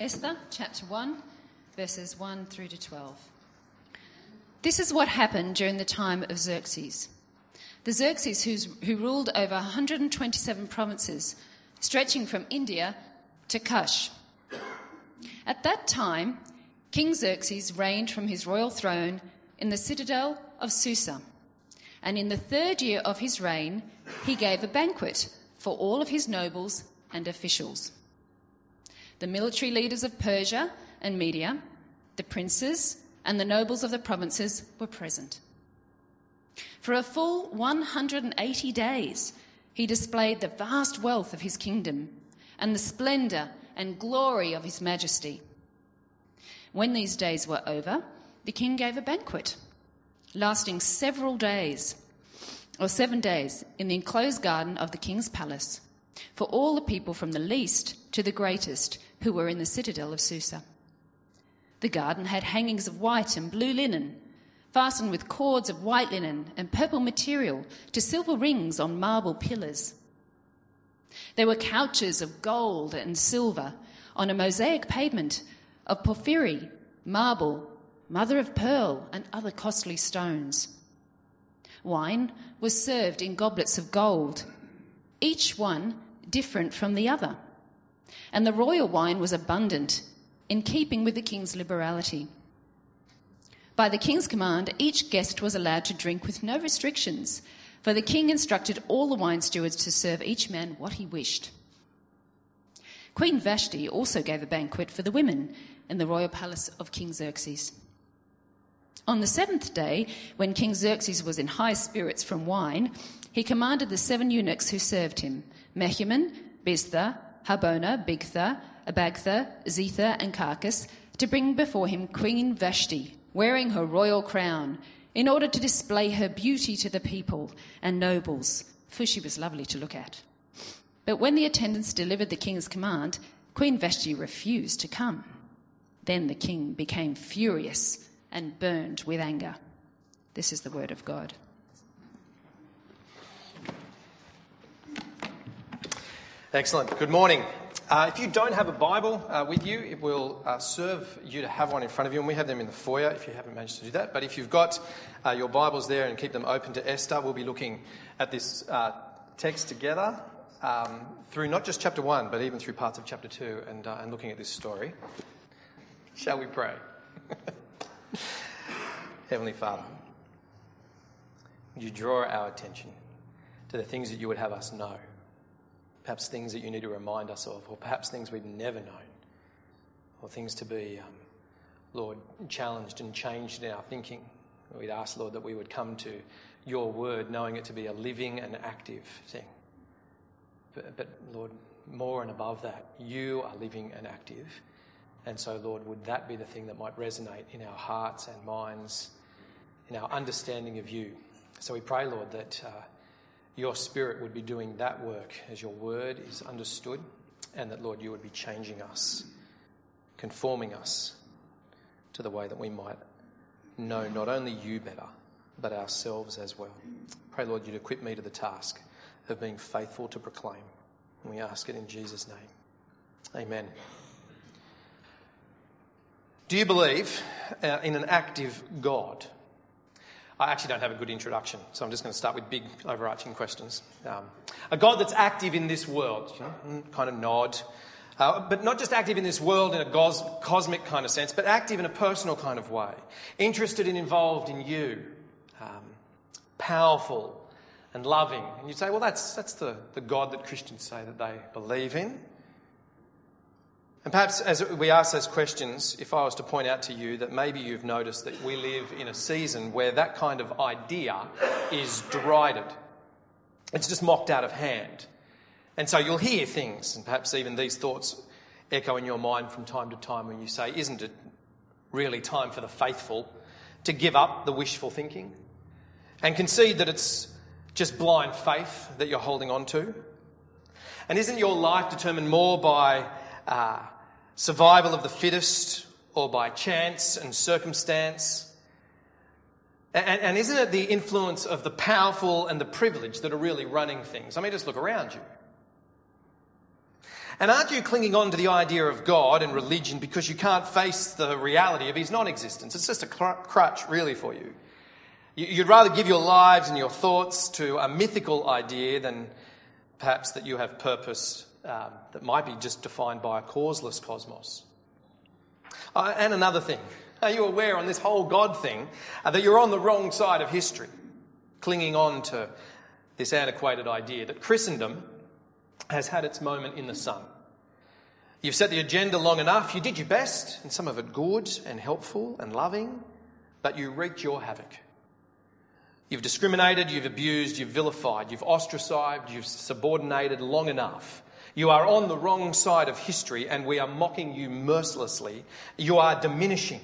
Esther chapter 1, verses 1 through to 12. This is what happened during the time of Xerxes. The Xerxes who ruled over 127 provinces, stretching from India to Kush. At that time, King Xerxes reigned from his royal throne in the citadel of Susa. And in the third year of his reign, he gave a banquet for all of his nobles and officials. The military leaders of Persia and Media, the princes, and the nobles of the provinces were present. For a full 180 days, he displayed the vast wealth of his kingdom and the splendour and glory of his majesty. When these days were over, the king gave a banquet, lasting several days, or seven days, in the enclosed garden of the king's palace, for all the people from the least to the greatest who were in the citadel of Susa. The garden had hangings of white and blue linen, fastened with cords of white linen and purple material to silver rings on marble pillars. There were couches of gold and silver on a mosaic pavement of porphyry, marble, mother of pearl, and other costly stones. Wine was served in goblets of gold, each one different from the other. And the royal wine was abundant, in keeping with the king's liberality. By the king's command, each guest was allowed to drink with no restrictions, for the king instructed all the wine stewards to serve each man what he wished. Queen Vashti also gave a banquet for the women in the royal palace of King Xerxes. On the seventh day, when King Xerxes was in high spirits from wine, he commanded the seven eunuchs who served him Mehuman, Biztha, Harbona, Bigtha, Abagtha, Zethar, and Carkas to bring before him Queen Vashti, wearing her royal crown, in order to display her beauty to the people and nobles, for she was lovely to look at. But when the attendants delivered the king's command, Queen Vashti refused to come. Then the king became furious and burned with anger. This is the word of God. Excellent. Good morning. Uh, if you don't have a Bible uh, with you, it will uh, serve you to have one in front of you, and we have them in the foyer if you haven't managed to do that. But if you've got uh, your Bibles there and keep them open to Esther, we'll be looking at this uh, text together um, through not just chapter 1, but even through parts of chapter 2 and, uh, and looking at this story. Shall we pray? Heavenly Father, you draw our attention to the things that you would have us know? Perhaps things that you need to remind us of, or perhaps things we've never known, or things to be, um, Lord, challenged and changed in our thinking. We'd ask, Lord, that we would come to your word knowing it to be a living and active thing. But, but, Lord, more and above that, you are living and active. And so, Lord, would that be the thing that might resonate in our hearts and minds, in our understanding of you? So we pray, Lord, that uh, your Spirit would be doing that work as your word is understood, and that, Lord, you would be changing us, conforming us to the way that we might know not only you better, but ourselves as well. Pray, Lord, you'd equip me to the task of being faithful to proclaim. And we ask it in Jesus' name. Amen. Do you believe uh, in an active God? I actually don't have a good introduction, so I'm just going to start with big overarching questions. Um, a God that's active in this world, you know, mm, kind of nod, uh, but not just active in this world in a gos- cosmic kind of sense, but active in a personal kind of way, interested and involved in you, um, powerful and loving. And you'd say, well, that's, that's the, the God that Christians say that they believe in. And perhaps as we ask those questions, if I was to point out to you that maybe you've noticed that we live in a season where that kind of idea is derided, it's just mocked out of hand. And so you'll hear things, and perhaps even these thoughts echo in your mind from time to time when you say, Isn't it really time for the faithful to give up the wishful thinking and concede that it's just blind faith that you're holding on to? And isn't your life determined more by uh, survival of the fittest or by chance and circumstance? And, and, isn't it the influence of the powerful and the privileged that are really running things? I mean, just look around you. And aren't you clinging on to the idea of God and religion because you can't face the reality of his non existence? It's just a crutch, really, for you. You'd rather give your lives and your thoughts to a mythical idea than perhaps that you have purpose um, that might be just defined by a causeless cosmos. Uh, and another thing, are you aware on this whole God thing uh, that you're on the wrong side of history, clinging on to this antiquated idea that Christendom has had its moment in the sun? You've set the agenda long enough, you did your best, and some of it good and helpful and loving, but you wreaked your havoc. You've discriminated, you've abused, you've vilified, you've ostracized, you've subordinated long enough. You are on the wrong side of history and we are mocking you mercilessly. You are diminishing.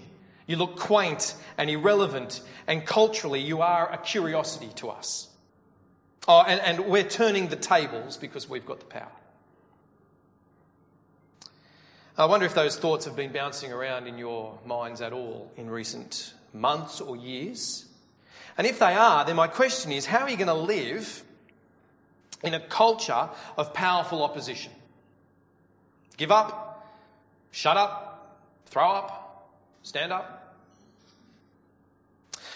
You look quaint and irrelevant, and culturally, you are a curiosity to us. Oh, and, and we're turning the tables because we've got the power. I wonder if those thoughts have been bouncing around in your minds at all in recent months or years. And if they are, then my question is how are you going to live in a culture of powerful opposition? Give up, shut up, throw up, stand up.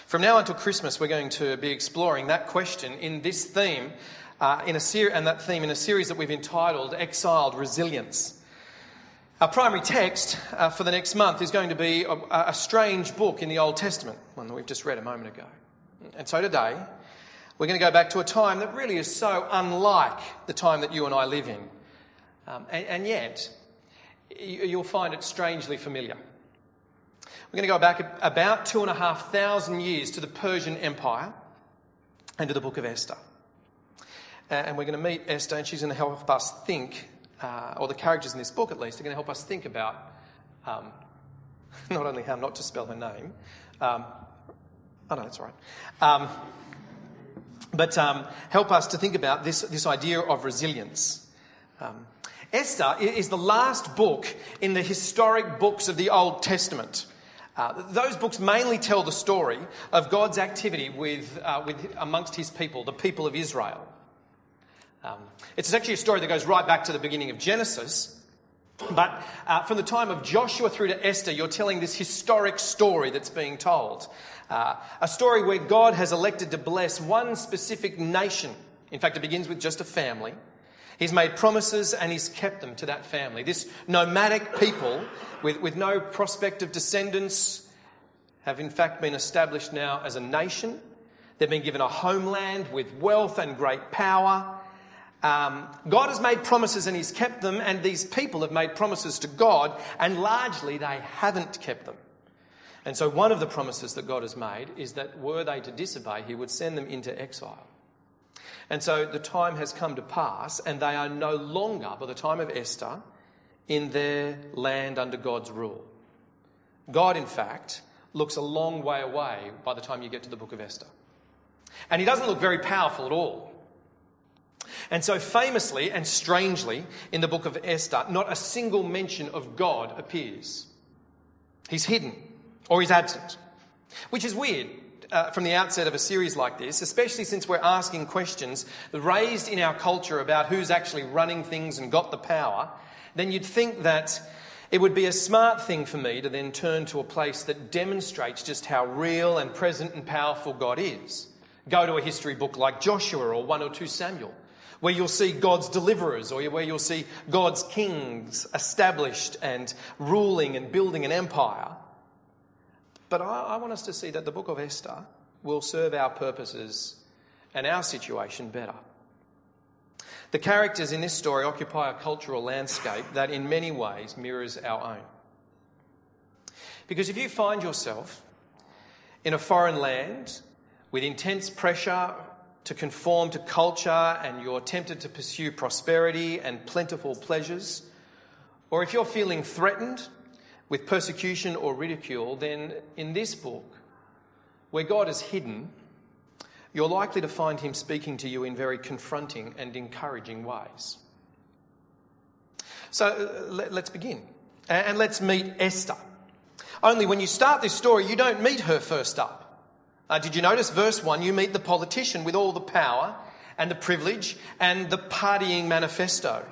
From now until Christmas, we're going to be exploring that question in this theme, uh, in a ser- and that theme in a series that we've entitled Exiled Resilience. Our primary text uh, for the next month is going to be a, a strange book in the Old Testament, one that we've just read a moment ago. And so today, we're going to go back to a time that really is so unlike the time that you and I live in. Um, and, and, yet, you'll find it strangely familiar. We're going to go back about two and a half thousand years to the Persian Empire and to the book of Esther. And we're going to meet Esther, and she's going to help us think, uh, or the characters in this book at least, are going to help us think about um, not only how not to spell her name, um, Oh, no, that's all right. But um, help us to think about this, this idea of resilience. Um, Esther is the last book in the historic books of the Old Testament. Uh, those books mainly tell the story of God's activity with, uh, with, amongst his people, the people of Israel. Um, it's actually a story that goes right back to the beginning of Genesis. But uh, from the time of Joshua through to Esther, you're telling this historic story that's being told. Uh, a story where God has elected to bless one specific nation. In fact, it begins with just a family. He's made promises and he's kept them to that family. This nomadic people with, with no prospect of descendants have in fact been established now as a nation. They've been given a homeland with wealth and great power. Um, God has made promises and He's kept them, and these people have made promises to God, and largely they haven't kept them. And so, one of the promises that God has made is that were they to disobey, He would send them into exile. And so, the time has come to pass, and they are no longer, by the time of Esther, in their land under God's rule. God, in fact, looks a long way away by the time you get to the book of Esther. And He doesn't look very powerful at all. And so, famously and strangely, in the book of Esther, not a single mention of God appears. He's hidden or he's absent, which is weird uh, from the outset of a series like this, especially since we're asking questions raised in our culture about who's actually running things and got the power. Then you'd think that it would be a smart thing for me to then turn to a place that demonstrates just how real and present and powerful God is. Go to a history book like Joshua or 1 or 2 Samuel where you'll see God's deliverers or where you'll see God's kings established and ruling and building an empire. But I, I want us to see that the book of Esther will serve our purposes and our situation better. The characters in this story occupy a cultural landscape that in many ways mirrors our own. Because if you find yourself in a foreign land with intense pressure to conform to culture and you're tempted to pursue prosperity and plentiful pleasures, or if you're feeling threatened with persecution or ridicule, then in this book, where God is hidden, you're likely to find him speaking to you in very confronting and encouraging ways. So let's begin. And let's meet Esther. Only when you start this story, you don't meet her first up. Uh, did you notice verse 1? You meet the politician with all the power and the privilege and the partying manifesto.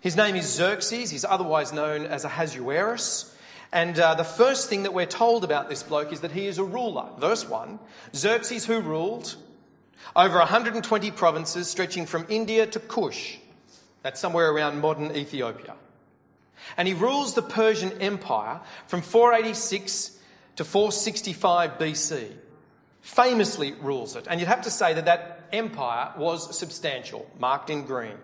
His name is Xerxes. He's otherwise known as Ahasuerus. And uh, the first thing that we're told about this bloke is that he is a ruler. Verse 1 Xerxes, who ruled over 120 provinces stretching from India to Kush. That's somewhere around modern Ethiopia. And he rules the Persian Empire from 486 to 465 BC. Famously rules it. And you'd have to say that that empire was substantial, marked in green.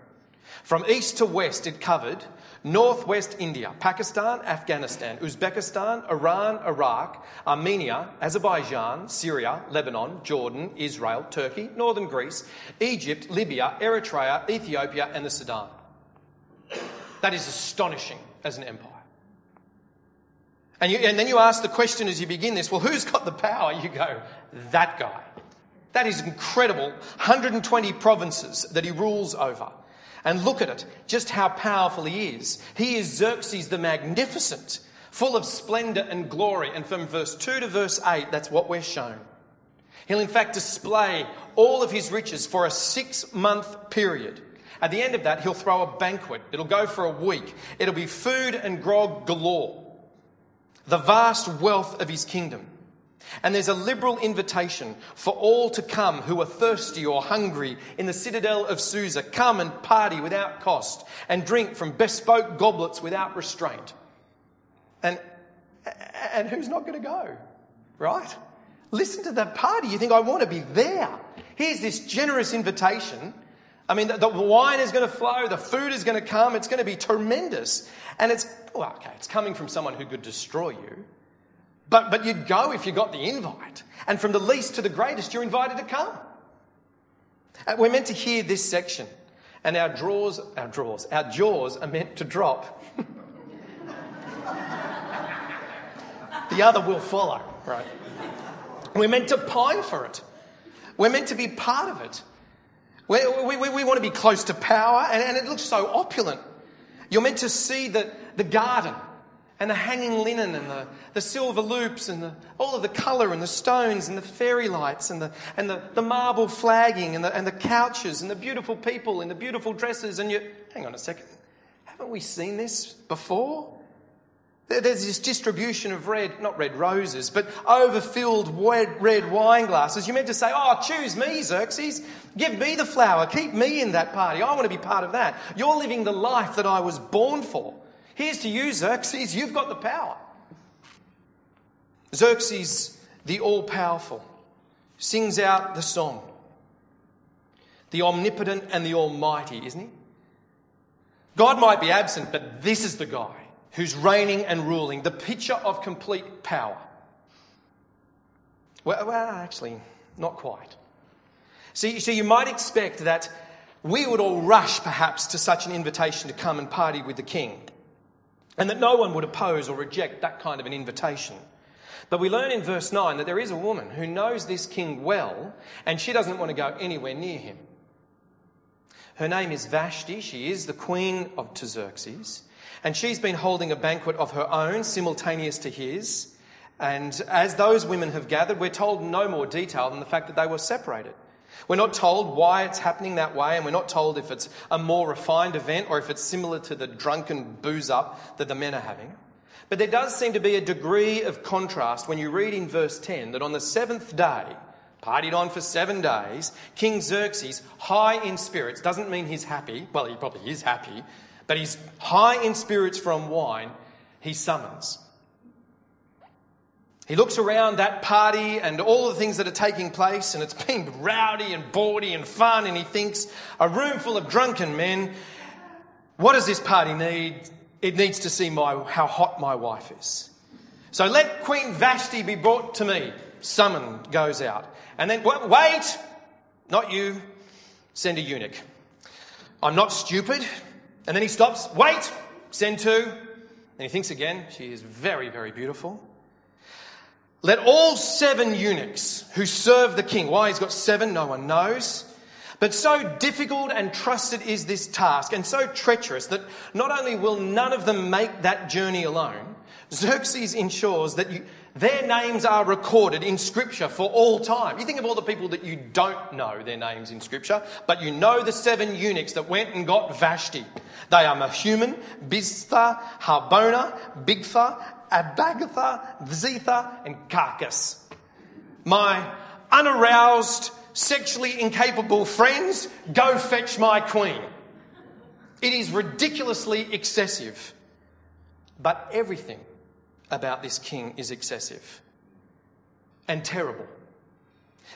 From east to west, it covered northwest India, Pakistan, Afghanistan, Uzbekistan, Iran, Iraq, Armenia, Azerbaijan, Syria, Lebanon, Jordan, Israel, Turkey, northern Greece, Egypt, Libya, Eritrea, Ethiopia, and the Sudan. That is astonishing as an empire. And, you, and then you ask the question as you begin this well, who's got the power? You go, that guy. That is incredible. 120 provinces that he rules over. And look at it, just how powerful he is. He is Xerxes the Magnificent, full of splendor and glory. And from verse 2 to verse 8, that's what we're shown. He'll in fact display all of his riches for a six month period. At the end of that, he'll throw a banquet. It'll go for a week. It'll be food and grog galore. The vast wealth of his kingdom. And there's a liberal invitation for all to come who are thirsty or hungry in the citadel of Susa. Come and party without cost and drink from bespoke goblets without restraint. And, and who's not going to go? Right? Listen to that party. You think, I want to be there. Here's this generous invitation. I mean, the, the wine is going to flow, the food is going to come, it's going to be tremendous. And it's, well, okay, it's coming from someone who could destroy you. But, but you'd go if you got the invite. And from the least to the greatest, you're invited to come. Uh, we're meant to hear this section. And our drawers, our drawers, our jaws are meant to drop. the other will follow, right? We're meant to pine for it. We're meant to be part of it. We, we, we, want to be close to power, and, and, it looks so opulent. You're meant to see the, the garden and the hanging linen and the, the silver loops and the, all of the colour and the stones and the fairy lights and, the, and the, the marble flagging and the, and the couches and the beautiful people in the beautiful dresses. And you, hang on a second, haven't we seen this before? There's this distribution of red, not red roses, but overfilled red, red wine glasses. You're meant to say, Oh, choose me, Xerxes. Give me the flower. Keep me in that party. I want to be part of that. You're living the life that I was born for. Here's to you, Xerxes, you've got the power. Xerxes, the all powerful, sings out the song. The omnipotent and the almighty, isn't he? God might be absent, but this is the guy who's reigning and ruling, the picture of complete power. Well, well actually, not quite. See, so you might expect that we would all rush perhaps to such an invitation to come and party with the king and that no one would oppose or reject that kind of an invitation. But we learn in verse 9 that there is a woman who knows this king well, and she doesn't want to go anywhere near him. Her name is Vashti. She is the queen of Xerxes, and she's been holding a banquet of her own, simultaneous to his. And as those women have gathered, we're told no more detail than the fact that they were separated. We're not told why it's happening that way, and we're not told if it's a more refined event or if it's similar to the drunken booze up that the men are having. But there does seem to be a degree of contrast when you read in verse 10 that on the seventh day, partied on for seven days, King Xerxes, high in spirits, doesn't mean he's happy, well, he probably is happy, but he's high in spirits from wine, he summons he looks around that party and all the things that are taking place, and it's been rowdy and bawdy and fun, and he thinks, a room full of drunken men, what does this party need? It needs to see my, how hot my wife is. So let Queen Vashti be brought to me. Summon goes out. And then, wait, not you, send a eunuch. I'm not stupid. And then he stops, wait, send two. And he thinks again, she is very, very beautiful. Let all seven eunuchs who serve the king, why he's got seven, no one knows. But so difficult and trusted is this task, and so treacherous that not only will none of them make that journey alone, Xerxes ensures that you, their names are recorded in Scripture for all time. You think of all the people that you don't know their names in Scripture, but you know the seven eunuchs that went and got Vashti. They are Mehuman, Biztha, Harbona, Bigtha, Abagatha, Zitha, and Carcass. My unaroused, sexually incapable friends, go fetch my queen. It is ridiculously excessive. But everything about this king is excessive and terrible.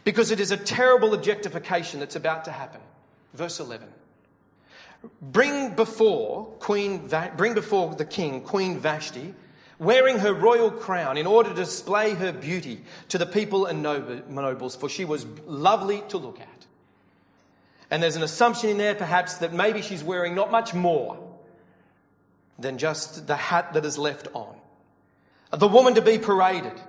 Because it is a terrible objectification that's about to happen. Verse 11. Bring before Queen Va- bring before the king Queen Vashti wearing her royal crown in order to display her beauty to the people and nobles for she was lovely to look at. And there's an assumption in there perhaps that maybe she's wearing not much more than just the hat that is left on. The woman to be paraded,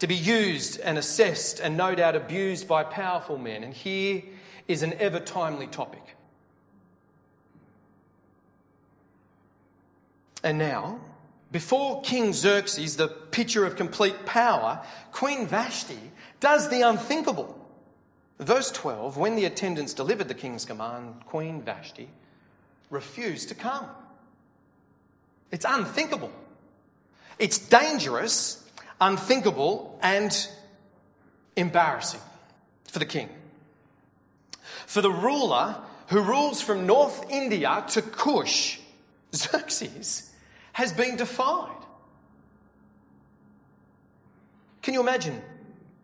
to be used and assessed and no doubt abused by powerful men. And here is an ever timely topic. And now, before King Xerxes, the picture of complete power, Queen Vashti does the unthinkable. Verse 12 When the attendants delivered the king's command, Queen Vashti refused to come. It's unthinkable. It's dangerous, unthinkable, and embarrassing for the king. For the ruler who rules from North India to Kush, Xerxes, has been defied. Can you imagine?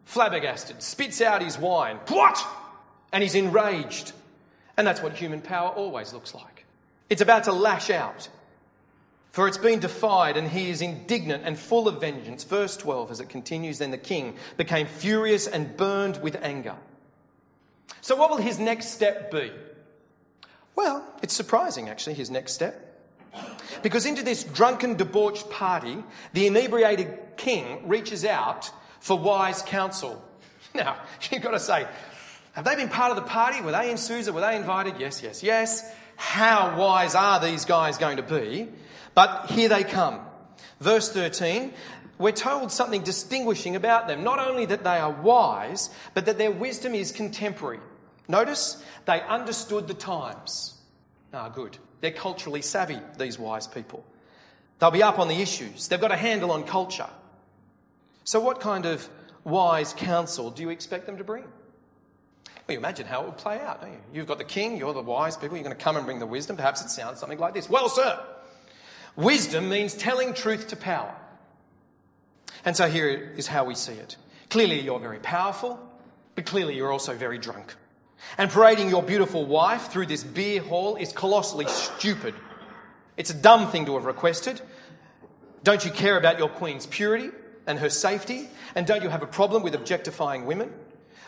Flabbergasted, spits out his wine. What? And he's enraged. And that's what human power always looks like. It's about to lash out. For it's been defied, and he is indignant and full of vengeance. Verse 12, as it continues, then the king became furious and burned with anger. So, what will his next step be? Well, it's surprising, actually, his next step. Because into this drunken, debauched party, the inebriated king reaches out for wise counsel. Now, you've got to say, have they been part of the party? Were they in Susa? Were they invited? Yes, yes, yes. How wise are these guys going to be? But here they come. Verse 13, we're told something distinguishing about them. Not only that they are wise, but that their wisdom is contemporary. Notice they understood the times. Ah, good. They're culturally savvy, these wise people. They'll be up on the issues. They've got a handle on culture. So, what kind of wise counsel do you expect them to bring? Well, you imagine how it would play out, don't you? You've got the king, you're the wise people, you're going to come and bring the wisdom. Perhaps it sounds something like this Well, sir, Wisdom means telling truth to power. And so here is how we see it. Clearly, you're very powerful, but clearly, you're also very drunk. And parading your beautiful wife through this beer hall is colossally stupid. It's a dumb thing to have requested. Don't you care about your queen's purity and her safety? And don't you have a problem with objectifying women?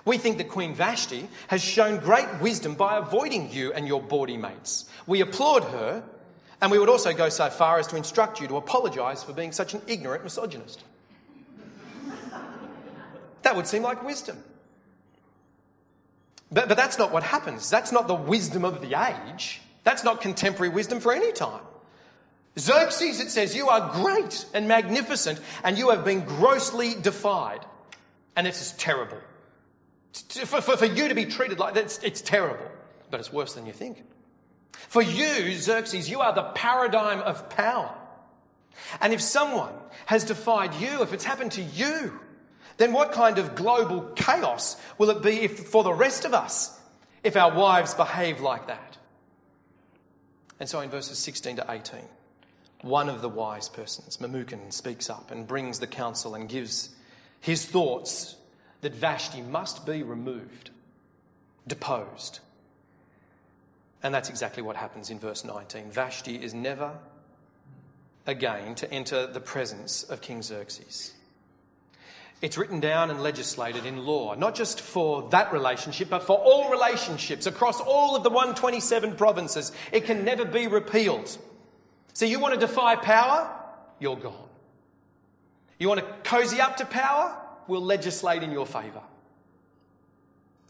We think that Queen Vashti has shown great wisdom by avoiding you and your bawdy mates. We applaud her and we would also go so far as to instruct you to apologise for being such an ignorant misogynist. that would seem like wisdom. But, but that's not what happens. That's not the wisdom of the age. That's not contemporary wisdom for any time. Xerxes, it says, you are great and magnificent, and you have been grossly defied. And this is terrible. For, for, for you to be treated like that, it's, it's terrible. But it's worse than you think. For you, Xerxes, you are the paradigm of power. And if someone has defied you, if it's happened to you, then what kind of global chaos will it be if, for the rest of us if our wives behave like that? And so in verses 16 to 18, one of the wise persons, Memucan, speaks up and brings the counsel and gives his thoughts that Vashti must be removed, deposed. And that's exactly what happens in verse 19. Vashti is never again to enter the presence of King Xerxes. It's written down and legislated in law, not just for that relationship, but for all relationships across all of the 127 provinces. It can never be repealed. So, you want to defy power? You're gone. You want to cozy up to power? We'll legislate in your favour.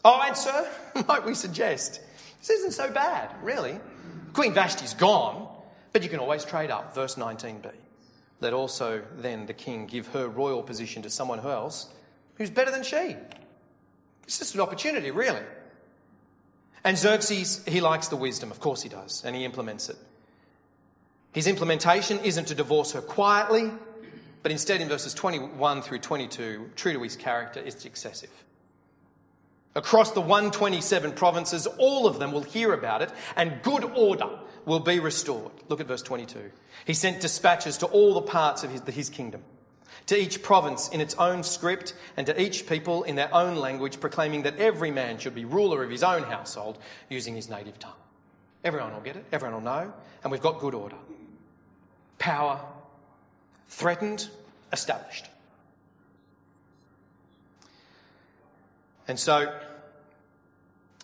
Oh, and sir, might we suggest this isn't so bad, really. Queen Vashti's gone, but you can always trade up. Verse 19b. let also then the king give her royal position to someone else who's better than she. It's just an opportunity, really. And Xerxes, he likes the wisdom, of course he does, and he implements it. His implementation isn't to divorce her quietly, but instead in verses 21 through 22, true to his character, it's excessive. Across the 127 provinces, all of them will hear about it, and good order will be restored. Look at verse 22. He sent dispatches to all the parts of his, his kingdom, to each province in its own script, and to each people in their own language, proclaiming that every man should be ruler of his own household using his native tongue. Everyone will get it, everyone will know, and we've got good order. Power threatened, established. And so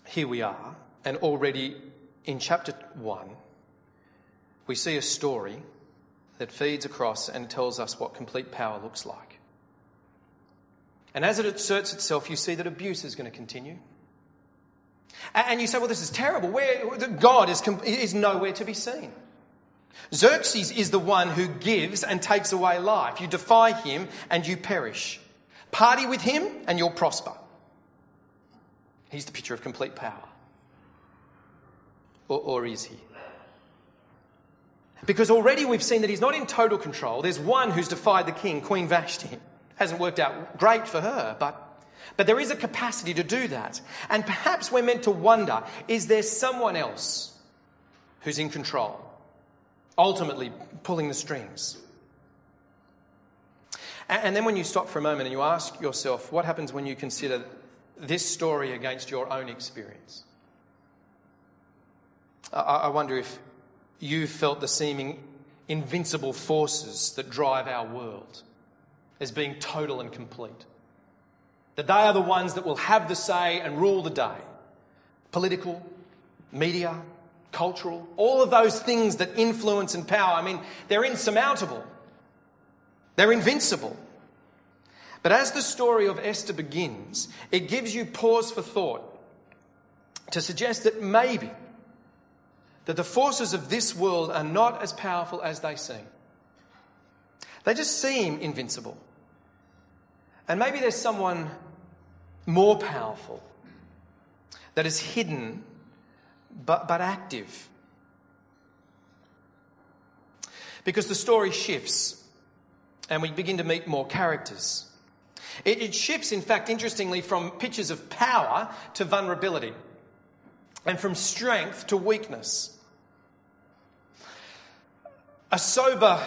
here we are, and already in chapter 1, we see a story that feeds across and tells us what complete power looks like. And as it asserts itself, you see that abuse is going to continue. And you say, well, this is terrible. Where, God is, is nowhere to be seen. Xerxes is the one who gives and takes away life. You defy him and you perish. Party with him and you'll prosper. He's the picture of complete power. Or, or is he? Because already we've seen that he's not in total control. There's one who's defied the king, Queen Vashti. Hasn't worked out great for her, but, but there is a capacity to do that. And perhaps we're meant to wonder is there someone else who's in control? Ultimately, pulling the strings. And then when you stop for a moment and you ask yourself, what happens when you consider this story against your own experience. I wonder if you've felt the seeming invincible forces that drive our world as being total and complete. That they are the ones that will have the say and rule the day. Political, media, cultural, all of those things that influence and power, I mean, they're insurmountable. They're invincible. But as the story of Esther begins, it gives you pause for thought to suggest that maybe that the forces of this world are not as powerful as they seem. They just seem invincible. And maybe there's someone more powerful that is hidden but, but active. Because the story shifts and we begin to meet more characters. It, it shifts, in fact, interestingly, from pictures of power to vulnerability and from strength to weakness. A sober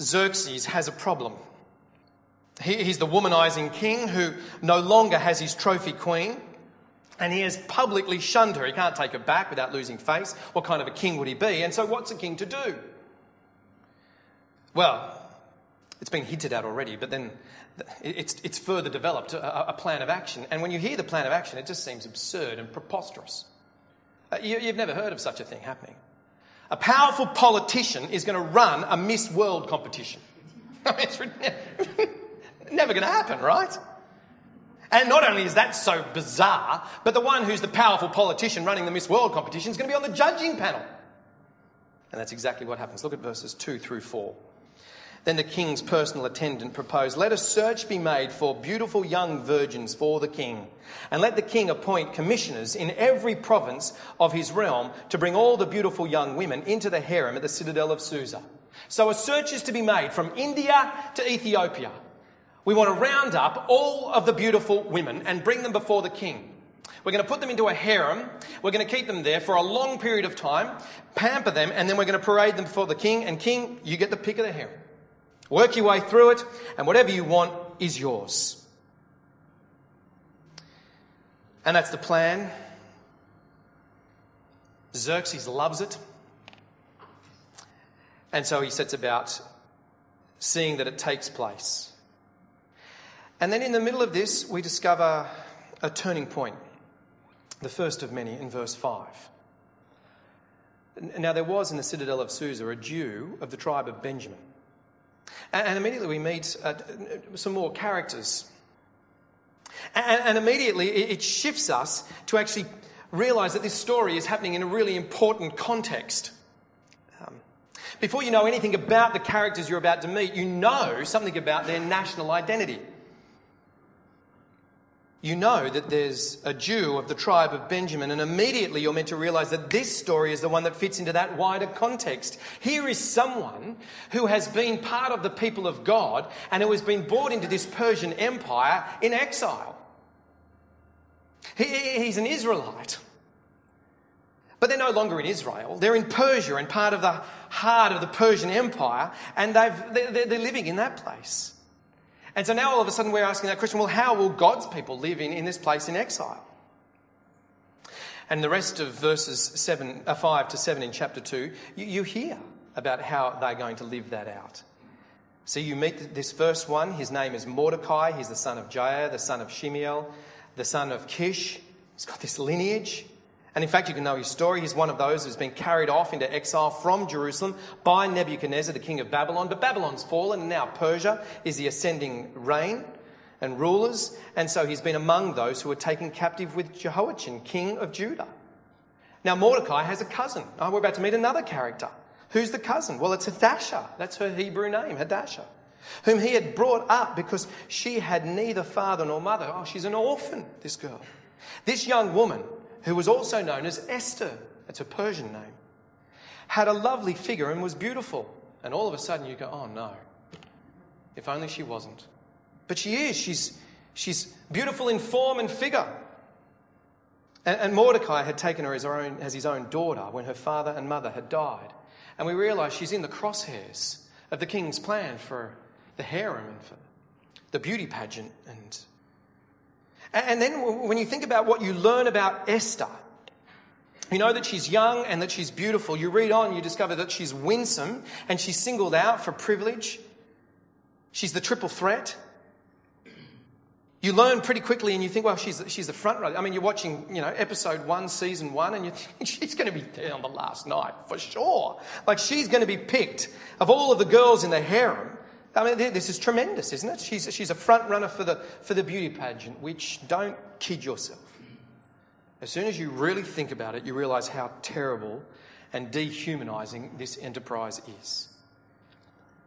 Xerxes has a problem. He, he's the womanizing king who no longer has his trophy queen, and he has publicly shunned her. He can't take her back without losing face. What kind of a king would he be? And so, what's a king to do? Well, it's been hinted at already, but then it's, it's further developed a, a, plan of action. And when you hear the plan of action, it just seems absurd and preposterous. Uh, you, you've never heard of such a thing happening. A powerful politician is going to run a Miss World competition. it's never going to happen, right? And not only is that so bizarre, but the one who's the powerful politician running the Miss World competition is going to be on the judging panel. And that's exactly what happens. Look at verses 2 through 4. Then the king's personal attendant proposed, Let a search be made for beautiful young virgins for the king, and let the king appoint commissioners in every province of his realm to bring all the beautiful young women into the harem at the citadel of Susa. So a search is to be made from India to Ethiopia. We want to round up all of the beautiful women and bring them before the king. We're going to put them into a harem. We're going to keep them there for a long period of time, pamper them, and then we're going to parade them before the king. And king, you get the pick of the harem. Work your way through it, and whatever you want is yours. And that's the plan. Xerxes loves it. And so he sets about seeing that it takes place. And then in the middle of this, we discover a turning point, the first of many in verse 5. Now, there was in the citadel of Susa a Jew of the tribe of Benjamin and, immediately we meet uh, some more characters. And, immediately it shifts us to actually realize that this story is happening in a really important context. Um, Before you know anything about the characters you're about to meet, you know something about their national identity. You know that there's a Jew of the tribe of Benjamin, and immediately you're meant to realize that this story is the one that fits into that wider context. Here is someone who has been part of the people of God and who has been brought into this Persian Empire in exile. He, he's an Israelite. But they're no longer in Israel. They're in Persia and part of the heart of the Persian Empire, and they're, they're living in that place. And so now all of a sudden we're asking that question well, how will God's people live in, in this place in exile? And the rest of verses seven, uh, 5 to 7 in chapter 2, you, you hear about how they're going to live that out. So you meet this first one. His name is Mordecai. He's the son of Jair, the son of Shemiel, the son of Kish. He's got this lineage. And in fact, you can know his story. He's one of those who's been carried off into exile from Jerusalem by Nebuchadnezzar, the king of Babylon. But Babylon's fallen, and now Persia is the ascending reign and rulers. And so he's been among those who were taken captive with Jehoiachin, king of Judah. Now, Mordecai has a cousin. Oh, we're about to meet another character. Who's the cousin? Well, it's Hadassah. That's her Hebrew name, Hadasha, Whom he had brought up because she had neither father nor mother. Oh, she's an orphan, this girl. This young woman who was also known as Esther, that's a Persian name, had a lovely figure and was beautiful. And all of a sudden you go, oh no, if only she wasn't. But she is. She's, she's beautiful in form and figure. And, and Mordecai had taken her as, her own, as his own daughter when her father and mother had died. And we realize she's in the crosshairs of the king's plan for the harem and for the beauty pageant and and then when you think about what you learn about Esther, you know that she's young and that she's beautiful. You read on, you discover that she's winsome and she's singled out for privilege. She's the triple threat. You learn pretty quickly and you think, well, she's, she's the front runner. I mean, you're watching, you know, episode one, season one, and you think she's going to be there on the last night for sure. Like she's going to be picked of all of the girls in the harem. I mean, this is tremendous, isn't it? She's, she's a front runner for the, for the beauty pageant, which don't kid yourself. As soon as you really think about it, you realize how terrible and dehumanizing this enterprise is.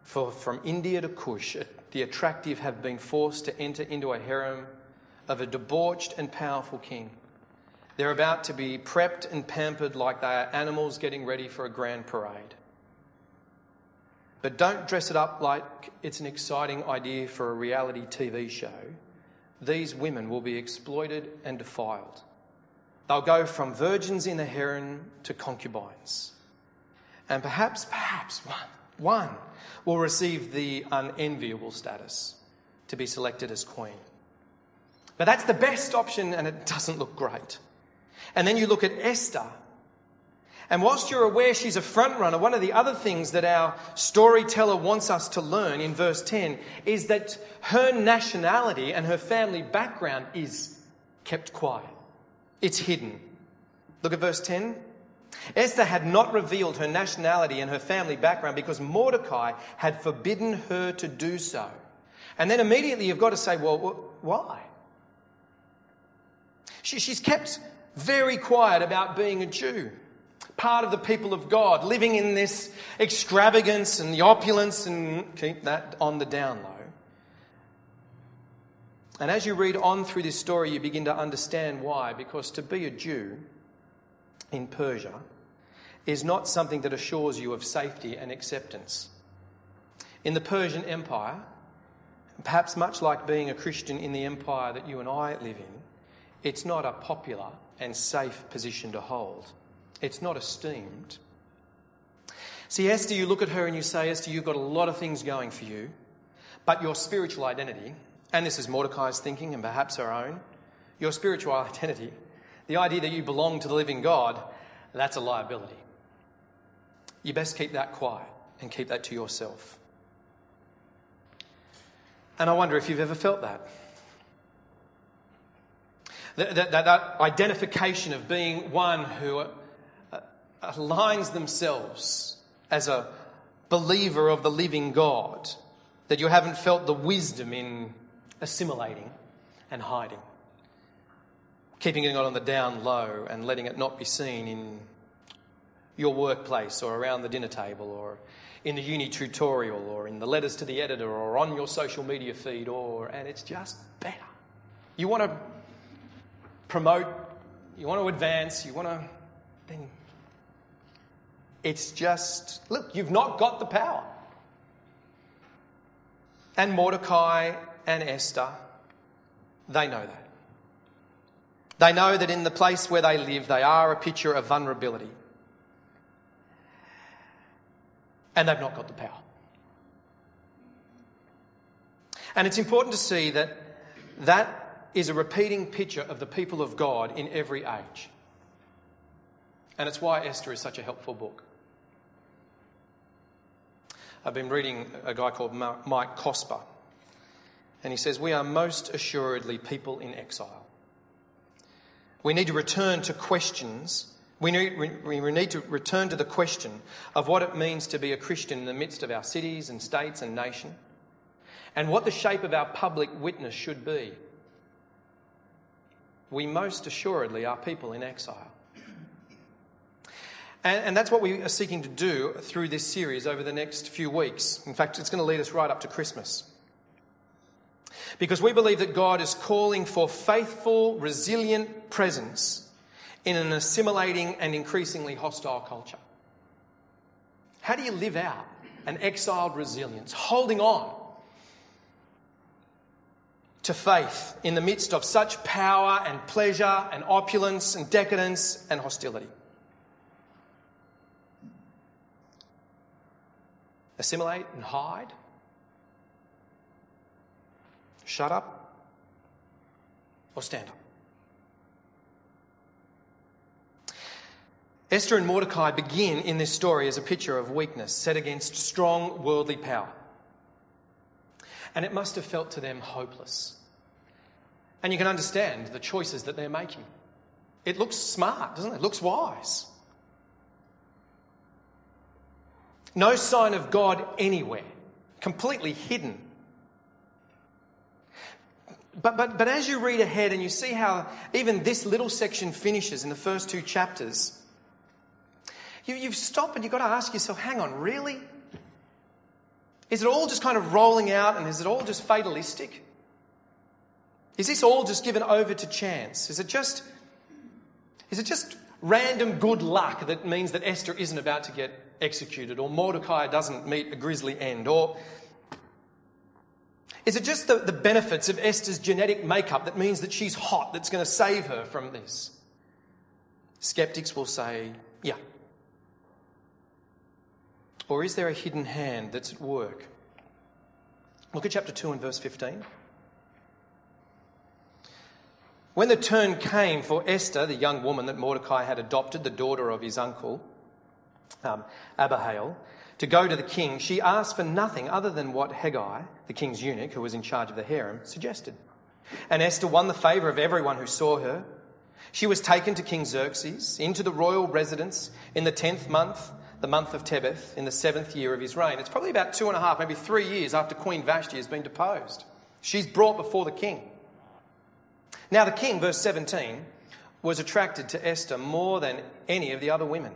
For from India to Kush, the attractive have been forced to enter into a harem of a debauched and powerful king. They're about to be prepped and pampered like they are animals getting ready for a grand parade. But don't dress it up like it's an exciting idea for a reality TV show. These women will be exploited and defiled. They'll go from virgins in the harem to concubines. And perhaps, perhaps one, one will receive the unenviable status to be selected as queen. But that's the best option and it doesn't look great. And then you look at Esther and whilst you're aware she's a front runner, one of the other things that our storyteller wants us to learn in verse 10 is that her nationality and her family background is kept quiet. It's hidden. Look at verse 10. Esther had not revealed her nationality and her family background because Mordecai had forbidden her to do so. And then immediately you've got to say, well, why? She, she's kept very quiet about being a Jew part of the people of God, living in this extravagance and the opulence, and keep that on the down low. And as you read on through this story, you begin to understand why. Because to be a Jew in Persia is not something that assures you of safety and acceptance. In the Persian Empire, perhaps much like being a Christian in the empire that you and I live in, it's not a popular and safe position to hold. It's not esteemed. See, Esther, you look at her and you say, Esther, you've got a lot of things going for you, but your spiritual identity, and this is Mordecai's thinking and perhaps her own, your spiritual identity, the idea that you belong to the living God, that's a liability. You best keep that quiet and keep that to yourself. And I wonder if you've ever felt that. That, that, that identification of being one who aligns themselves as a believer of the living God, that you haven't felt the wisdom in assimilating and hiding, keeping it on the down low and letting it not be seen in your workplace or around the dinner table or in the uni tutorial or in the letters to the editor or on your social media feed or and it's just better. You want to promote, you want to advance, you want to then it's just look, you've not got the power. And Mordecai and Esther, they know that. They know that in the place where they live, they are a picture of vulnerability. And they've not got the power. And it's important to see that that is a repeating picture of the people of God in every age. And it's why Esther is such a helpful book. I've been reading a guy called Mike Cosper, and he says, We are most assuredly people in exile. We need to return to questions. We need, we need to return to the question of what it means to be a Christian in the midst of our cities and states and nation, and what the shape of our public witness should be. We most assuredly are people in exile. And, and, that's what we are seeking to do through this series over the next few weeks. In fact, it's going to lead us right up to Christmas. Because we believe that God is calling for faithful, resilient presence in an assimilating and increasingly hostile culture. How do you live out an exiled resilience, holding on to faith in the midst of such power and pleasure and opulence and decadence and hostility? Assimilate and hide? Shut up or stand up? Esther and Mordecai begin in this story as a picture of weakness set against strong worldly power. And it must have felt to them hopeless. And you can understand the choices that they're making. It looks smart, doesn't it? It looks wise. No sign of God anywhere, completely hidden. But, but, but as you read ahead and you see how even this little section finishes in the first two chapters, you, you've stopped and you've got to ask yourself hang on, really? Is it all just kind of rolling out and is it all just fatalistic? Is this all just given over to chance? Is it just, is it just random good luck that means that Esther isn't about to get executed, or Mordecai doesn't meet a grisly end? Or is it just the, the benefits of Esther's genetic makeup that means that she's hot that's going to save her from this? Skeptics will say, yeah. Or is there a hidden hand that's at work? Look at chapter 2 and verse 15. When the turn came for Esther, the young woman that Mordecai had adopted, the daughter of his uncle, um, Abihail, to go to the king, she asked for nothing other than what Hegai, the king's eunuch who was in charge of the harem, suggested. And Esther won the favour of everyone who saw her. She was taken to King Xerxes into the royal residence in the tenth month, the month of Tebeth, in the seventh year of his reign. It's probably about two and a half, maybe three years after Queen Vashti has been deposed. She's brought before the king. Now, the king, verse 17, was attracted to Esther more than any of the other women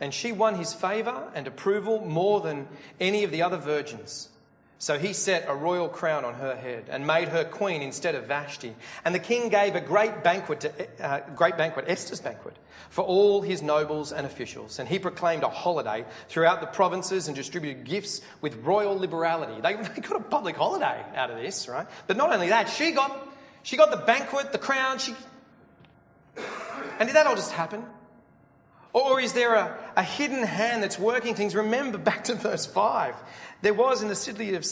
and she won his favour and approval more than any of the other virgins. So he set a royal crown on her head and made her queen instead of Vashti. And the king gave a great banquet, to, uh, great banquet, Esther's banquet, for all his nobles and officials. And he proclaimed a holiday throughout the provinces and distributed gifts with royal liberality. They, they got a public holiday out of this, right? But not only that, she got, she got the banquet, the crown, she... And did that all just happen? Or is there a, a hidden hand that's working things? Remember back to verse 5. There was in the city of,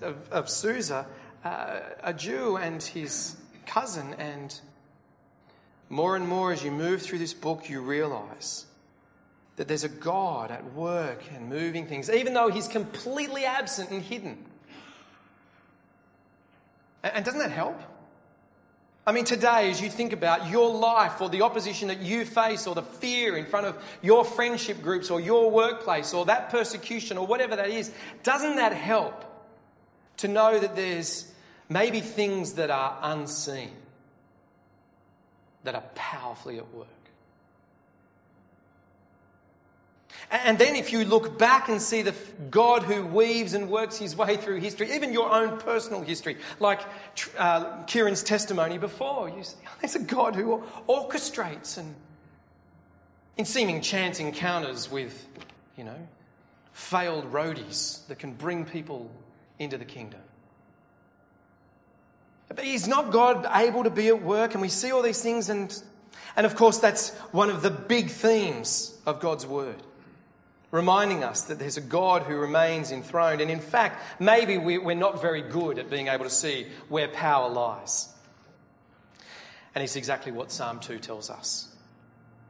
of, of Susa uh, a Jew and his cousin, and more and more as you move through this book, you realize that there's a God at work and moving things, even though he's completely absent and hidden. And doesn't that help? I mean, today, as you think about your life or the opposition that you face or the fear in front of your friendship groups or your workplace or that persecution or whatever that is, doesn't that help to know that there's maybe things that are unseen that are powerfully at work? And then, if you look back and see the God who weaves and works his way through history, even your own personal history, like uh, Kieran's testimony before, you see, there's a God who orchestrates and in seeming chance encounters with, you know, failed roadies that can bring people into the kingdom. But he's not God able to be at work, and we see all these things, and, and of course, that's one of the big themes of God's word. Reminding us that there's a God who remains enthroned, and in fact, maybe we're not very good at being able to see where power lies. And it's exactly what Psalm 2 tells us.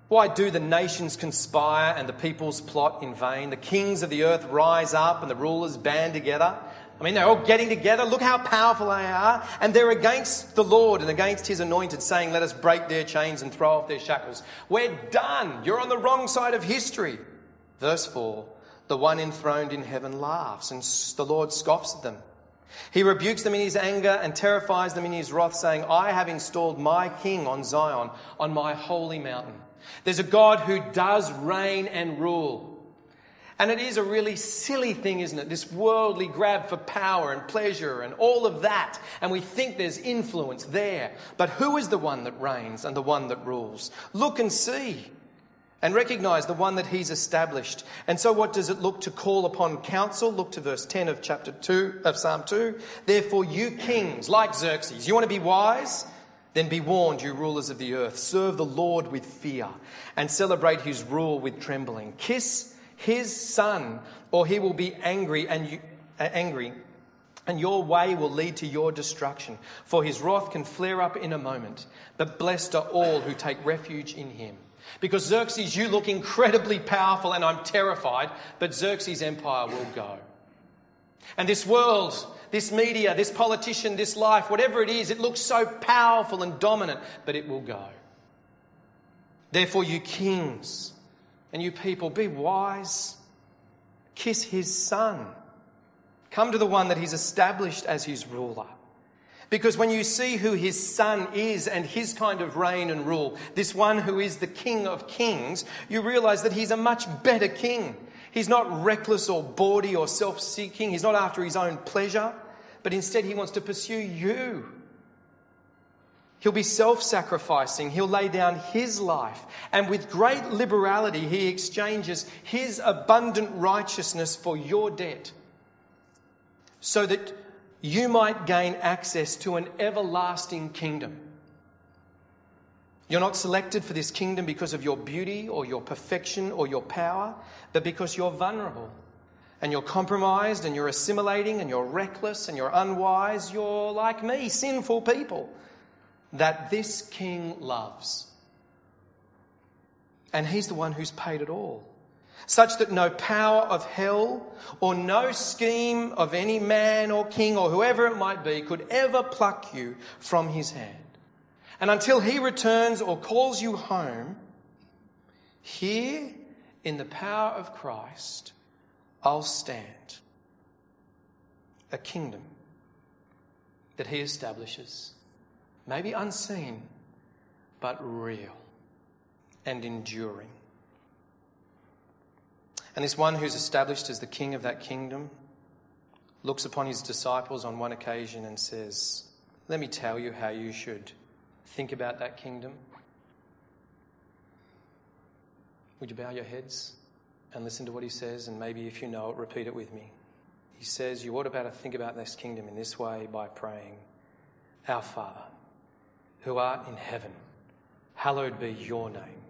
Why do the nations conspire and the peoples plot in vain? The kings of the earth rise up and the rulers band together. I mean, they're all getting together. Look how powerful they are. And they're against the Lord and against his anointed, saying, Let us break their chains and throw off their shackles. We're done. You're on the wrong side of history. Verse 4 The one enthroned in heaven laughs, and the Lord scoffs at them. He rebukes them in his anger and terrifies them in his wrath, saying, I have installed my king on Zion, on my holy mountain. There's a God who does reign and rule. And it is a really silly thing, isn't it? This worldly grab for power and pleasure and all of that. And we think there's influence there. But who is the one that reigns and the one that rules? Look and see and recognize the one that he's established. And so, what does it look to call upon counsel? Look to verse 10 of chapter 2 of Psalm 2. Therefore, you kings, like Xerxes, you want to be wise? Then be warned, you rulers of the earth. Serve the Lord with fear and celebrate his rule with trembling. Kiss his son, or he will be angry and you, uh, angry, and your way will lead to your destruction. For his wrath can flare up in a moment. But blessed are all who take refuge in him. Because Xerxes, you look incredibly powerful, and I'm terrified, but Xerxes' empire will go. And this world this media, this politician, this life, whatever it is, it looks so powerful and dominant, but it will go. Therefore, you kings and you people, be wise. Kiss his son. Come to the one that he's established as his ruler. Because when you see who his son is and his kind of reign and rule, this one who is the king of kings, you realize that he's a much better king. He's not reckless or bawdy or self seeking. He's not after his own pleasure but instead he wants to pursue you. He'll be self sacrificing. He'll lay down his life. And with great liberality, he exchanges his abundant righteousness for your debt so that you might gain access to an everlasting kingdom. You're not selected for this kingdom because of your beauty or your perfection or your power, but because you're vulnerable and you're compromised and you're assimilating and you're reckless and you're unwise, you're like me, sinful people that this king loves. And he's the one who's paid it all. Such that no power of hell or no scheme of any man or king or whoever it might be could ever pluck you from his hand. And until he returns or calls you home, here in the power of Christ, I'll stand. A kingdom that he establishes, maybe unseen, but real and enduring. And this one who's established as the king of that kingdom looks upon his disciples on one occasion and says, Let me tell you how you should think about that kingdom. Would you bow your heads? and listen to what he says, and maybe if you know it, repeat it with me. He says, You ought about to think about this kingdom in this way by praying, Our Father, who art in heaven, hallowed be your name.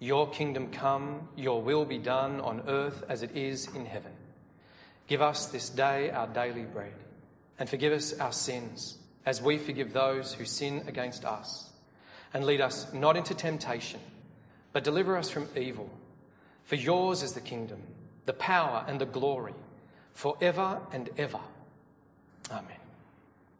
Your kingdom come, your will be done on earth as it is in heaven. Give us this day our daily bread, and forgive us our sins, as we forgive those who sin against us. And lead us not into temptation, but deliver us from evil. For yours is the kingdom, the power, and the glory, forever and ever. Amen.